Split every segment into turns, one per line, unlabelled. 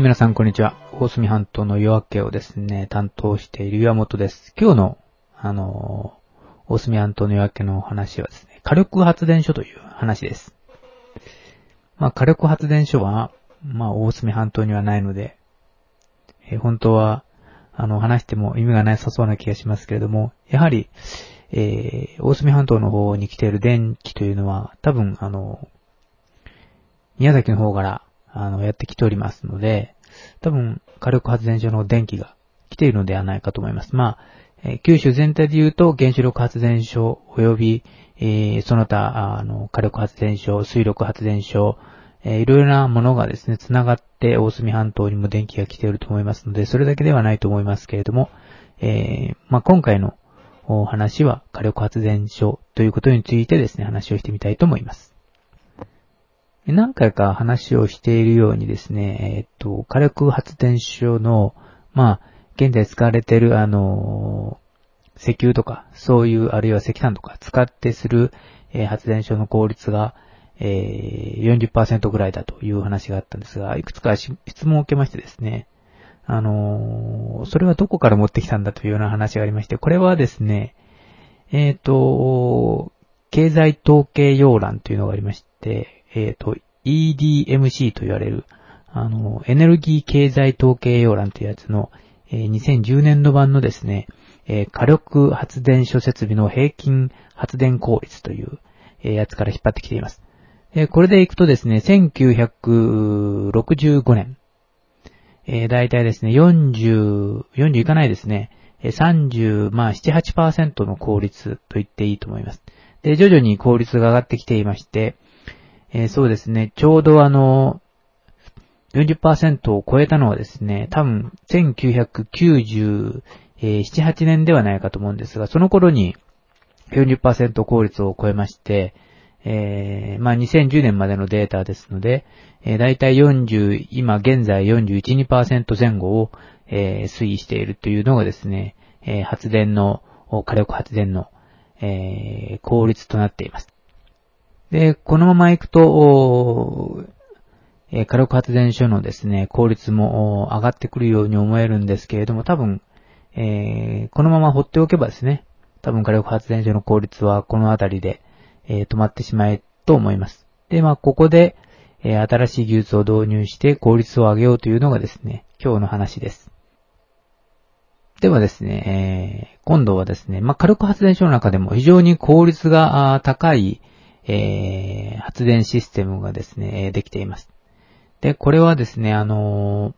ー、皆さんこんにちは。大隅半島の夜明けをですね、担当している岩本です。今日の、あの大隅半島の夜明けの話はですね、火力発電所という話です。まあ、火力発電所は、まあ、大隅半島にはないので、え本当は、あの、話しても意味がないさそうな気がしますけれども、やはり、えー大隅半島の方に来ている電気というのは、多分、あの、宮崎の方から、あの、やってきておりますので、多分、火力発電所の電気が来ているのではないかと思います。まあ、えー九州全体で言うと、原子力発電所及び、えーその他、あの、火力発電所、水力発電所、えーいろいろなものがですね、繋がって大隅半島にも電気が来ていると思いますので、それだけではないと思いますけれども、えーまあ、今回のお話は火力発電所ということについてですね、話をしてみたいと思います。何回か話をしているようにですね、えっと、火力発電所の、まあ、現在使われている、あの、石油とか、そういう、あるいは石炭とか使ってする、えー発電所の効率が、えー、40%ぐらいだという話があったんですが、いくつか質問を受けましてですね、あのーそれはどこから持ってきたんだというような話がありまして、これはですね、えっ、と、経済統計要覧というのがありまして、えっ、と、EDMC と言われる、あの、エネルギー経済統計要覧というやつの、えー2010年度版のですね、えー火力発電所設備の平均発電効率という、えーやつから引っ張ってきています。えーこれでいくとですね、1965年、えー、大体ですね、40、40いかないですね、30、まあ、7、8%の効率と言っていいと思います。で、徐々に効率が上がってきていまして、えーそうですね、ちょうどあの、40%を超えたのはですね、多分、1997、8年ではないかと思うんですが、その頃に40%効率を超えまして、えーまあ、2010年までのデータですので、えー、だいたい40、今現在41、2%前後を、えー推移しているというのがですね、えー発電の、火力発電の、えー効率となっています。で、このまま行くと、え火力発電所のですね、効率も上がってくるように思えるんですけれども、多分、えーこのまま放っておけばですね、多分火力発電所の効率はこのあたりで、えー止まってしまえと思います。で、まあ、ここで、えー新しい技術を導入して効率を上げようというのがですね、今日の話です。ではですね、え今度はですね、まあ、火力発電所の中でも非常に効率が高い、えー発電システムがですね、えできています。で、これはですね、あの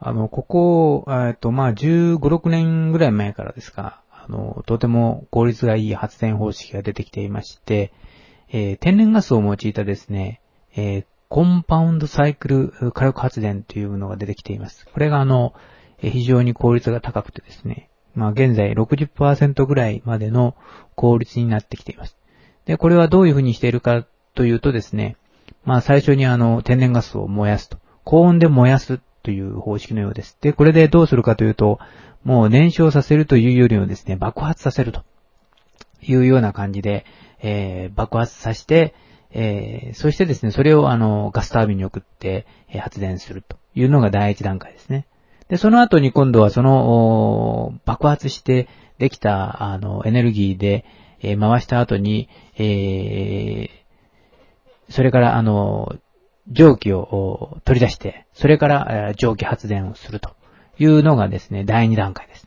あの、ここ、えっと、まあ、15、6年ぐらい前からですか、あの、とても効率がいい発電方式が出てきていまして、えー天然ガスを用いたですね、えーコンパウンドサイクル火力発電というのが出てきています。これがあの、非常に効率が高くてですね、まあ現在60%ぐらいまでの効率になってきています。で、これはどういうふうにしているかというとですね、まあ最初にあの、天然ガスを燃やすと。高温で燃やすという方式のようです。で、これでどうするかというと、もう燃焼させるというよりもですね、爆発させるというような感じで、えー爆発させて、えーそしてですね、それをあの、ガスタービンに送って、え発電するというのが第一段階ですね。で、その後に今度はその、爆発してできた、あの、エネルギーで、えー回した後に、えーそれから、あの、蒸気を取り出して、それから、えー蒸気発電をするというのがですね、第2段階です。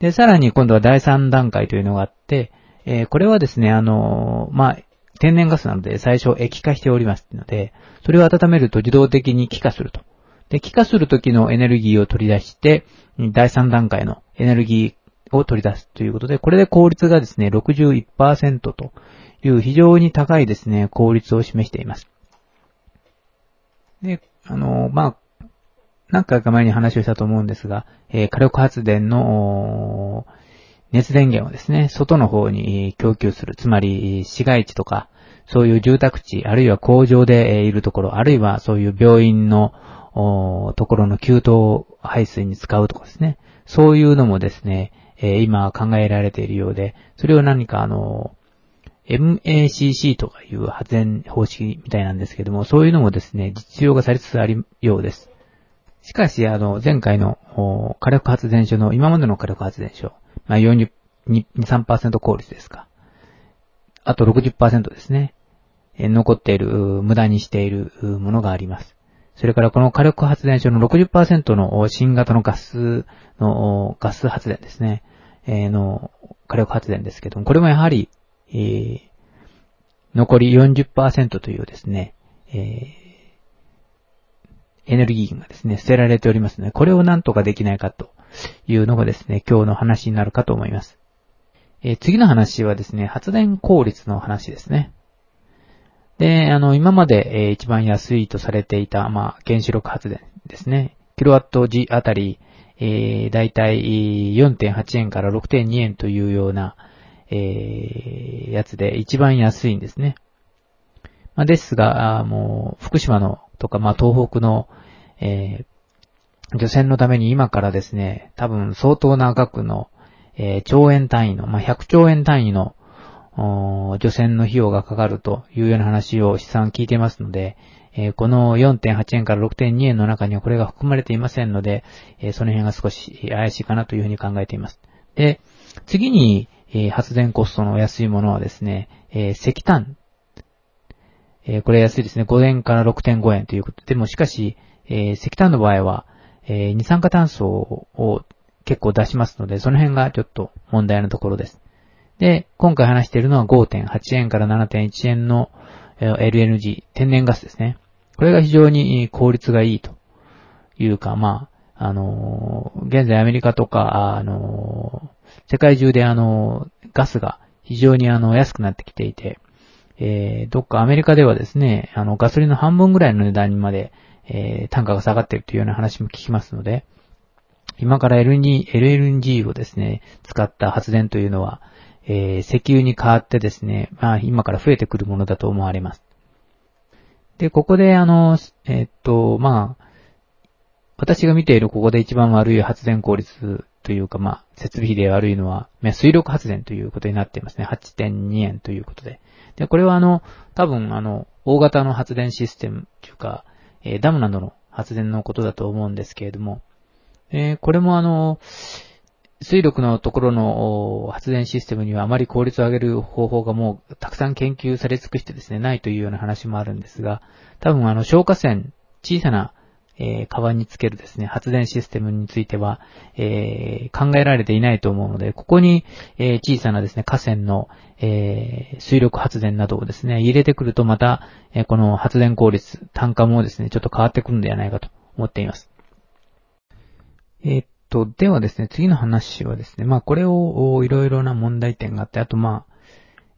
で、さらに今度は第3段階というのがあって、えーこれはですね、あの、まあ、天然ガスなので最初液化しておりますので、それを温めると自動的に気化すると。で、気化する時のエネルギーを取り出して、第3段階のエネルギーを取り出すということで、これで効率がですね、61%という非常に高いですね、効率を示しています。で、あの、まあ、何回か前に話をしたと思うんですが、えー火力発電の熱電源をですね、外の方に供給する。つまり、市街地とか、そういう住宅地、あるいは工場でいるところ、あるいはそういう病院のところの給湯排水に使うとかですね。そういうのもですね、えー今考えられているようで、それを何かあの、MACC とかいう発電方式みたいなんですけども、そういうのもですね、実用化されつつあるようです。しかし、あの、前回の火力発電所の、今までの火力発電所、まあ、42、3%効率ですか。あと60%ですね。残っている、無駄にしているものがあります。それからこの火力発電所の60%の新型のガスの、ガス発電ですね。え、の火力発電ですけども、これもやはり、えー、残り40%というですね、えー、エネルギーがですね、捨てられておりますので、これをなんとかできないかというのがですね、今日の話になるかと思います。えー、次の話はですね、発電効率の話ですね。で、あの、今まで、えー、一番安いとされていた、まあ、原子力発電ですね。キロワット時あたり、えー、だいたい4.8円から6.2円というような、えー、やつで一番安いんですね。まあ、ですが、もう、福島のとか、まあ、東北の、えー、漁船のために今からですね、多分相当な額の、えー、兆円単位の、まあ、100兆円単位の、除染の費用がかかるというような話を試算聞いていますので、えー、この4.8円から6.2円の中にはこれが含まれていませんので、えー、その辺が少し怪しいかなというふうに考えています。で、次に、えー、発電コストの安いものはですね、え石炭。えこれ安いですね。5円から6.5円ということで、でもしかし、え石炭の場合は、え二酸化炭素を結構出しますので、その辺がちょっと問題のところです。で、今回話しているのは5.8円から7.1円の LNG、天然ガスですね。これが非常に効率がいいというか、まあ、あの、現在アメリカとか、あの、世界中であの、ガスが非常にあの、安くなってきていて、えー、どっかアメリカではですね、あの、ガソリンの半分ぐらいの値段にまで、えー、単価が下がっているというような話も聞きますので、今から LNG, LNG をですね、使った発電というのは、えー、石油に変わってですね、まあ今から増えてくるものだと思われます。で、ここであの、えー、っと、まあ、私が見ているここで一番悪い発電効率というか、まあ、設備費で悪いのは、水力発電ということになっていますね。8.2円ということで。で、これはあの、多分あの、大型の発電システムというか、えー、ダムなどの発電のことだと思うんですけれども、えー、これもあの、水力のところの発電システムにはあまり効率を上げる方法がもうたくさん研究され尽くしてですね、ないというような話もあるんですが、多分あの消火栓、小さな、えー、川につけるですね、発電システムについては、えー、考えられていないと思うので、ここに、えー、小さなですね、河川の、えー、水力発電などをですね、入れてくるとまた、えー、この発電効率、単価もですね、ちょっと変わってくるんではないかと思っています。えーと、ではですね、次の話はですね、まあこれをいろいろな問題点があって、あとまあ、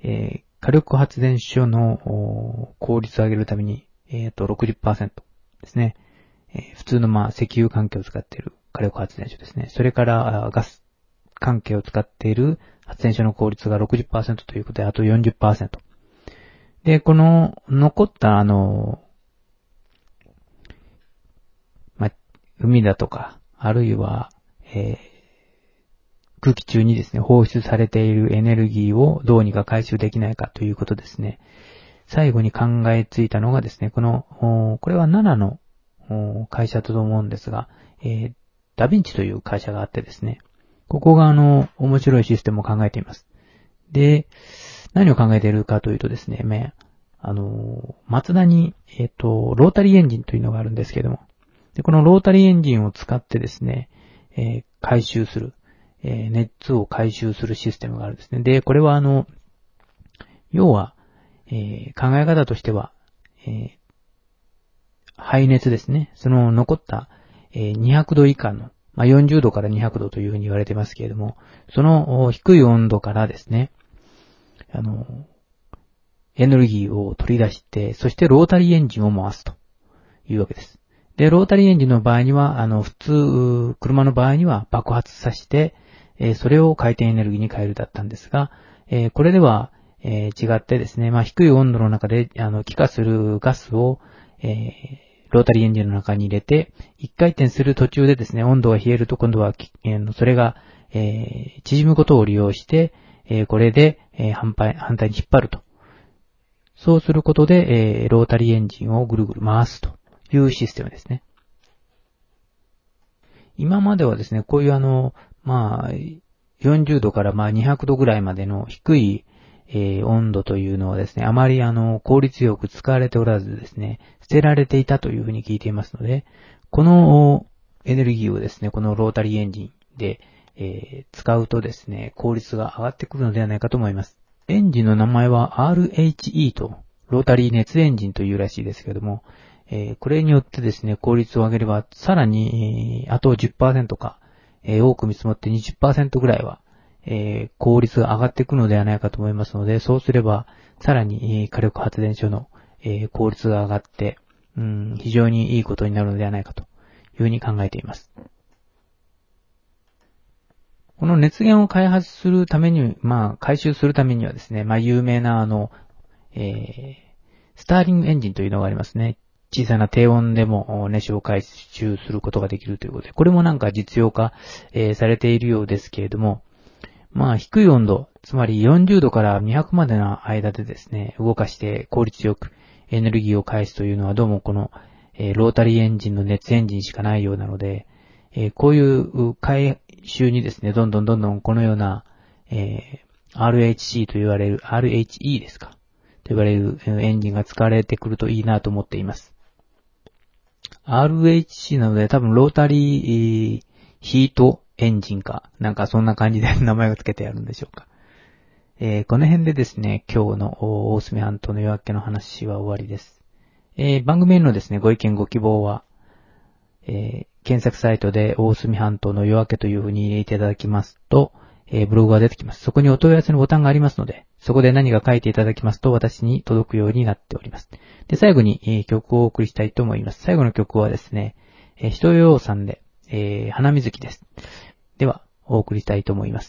えー、火力発電所の効率を上げるために、えっ、ー、と、60%ですね。えー、普通のまあ石油関係を使っている火力発電所ですね。それからガス関係を使っている発電所の効率が60%ということで、あと40%。で、この残ったあの、まあ、海だとか、あるいは、えー、空気中にですね、放出されているエネルギーをどうにか回収できないかということですね。最後に考えついたのがですね、この、これは7の会社だと思うんですが、えー、ダヴィンチという会社があってですね、ここがあの、面白いシステムを考えています。で、何を考えているかというとですね、あの、マツダに、えっ、ー、と、ロータリーエンジンというのがあるんですけども、で、このロータリーエンジンを使ってですね、えー、回収する、えー、熱を回収するシステムがあるんですね。で、これはあの、要は、えー、考え方としては、え、排熱ですね。その残った、え、200度以下の、まあ、40度から200度というふうに言われてますけれども、その低い温度からですね、あの、エネルギーを取り出して、そしてロータリーエンジンを回すというわけです。で、ロータリーエンジンの場合には、あの、普通、車の場合には爆発させて、え、それを回転エネルギーに変えるだったんですが、え、これでは、え、違ってですね、まあ、低い温度の中で、あの、気化するガスを、えロータリーエンジンの中に入れて、一回転する途中でですね、温度が冷えると今度は、えそれが、え縮むことを利用して、えー、これで、えー、反対、反対に引っ張ると。そうすることで、え、ロータリーエンジンをぐるぐる回すというシステムですね。今まではですね、こういうあの、まあ、40度からまあ200度ぐらいまでの低い、えー、温度というのはですね、あまりあの、効率よく使われておらずですね、捨てられていたというふうに聞いていますので、このエネルギーをですね、このロータリーエンジンで、えー、使うとですね、効率が上がってくるのではないかと思います。エンジンの名前は RHE と、ロータリー熱エンジンというらしいですけども、えー、これによってですね、効率を上げれば、さらに、あと10%か、えー、多く見積もって20%ぐらいは、えー、効率が上がっていくのではないかと思いますので、そうすれば、さらに、え、火力発電所の、えー、効率が上がって、うん、非常にいいことになるのではないかというふうに考えています。この熱源を開発するために、まあ、回収するためにはですね、まあ、有名なあの、えー、スターリングエンジンというのがありますね。小さな低温でも熱を回収することができるということで、これもなんか実用化、えー、されているようですけれども、まあ低い温度、つまり40度から200までの間でですね、動かして効率よくエネルギーを返すというのはどうもこの、えー、ロータリーエンジンの熱エンジンしかないようなので、えー、こういう回収にですね、どんどんどんどんこのような、え、RHC と言われる、RHE ですかと言われるエンジンが使われてくるといいなと思っています。RHC なので多分ロータリーヒートエンジンか、なんかそんな感じで名前を付けてやるんでしょうか。えー、この辺でですね、今日の大隅半島の夜明けの話は終わりです。えー、番組へのですね、ご意見ご希望は、えー、検索サイトで大隅半島の夜明けという風に入れていただきますと、え、ブログが出てきます。そこにお問い合わせのボタンがありますので、そこで何か書いていただきますと私に届くようになっております。で、最後に、えー、曲をお送りしたいと思います。最後の曲はですね、えー、人ようさんで、えー、花水木です。では、お送りしたいと思います。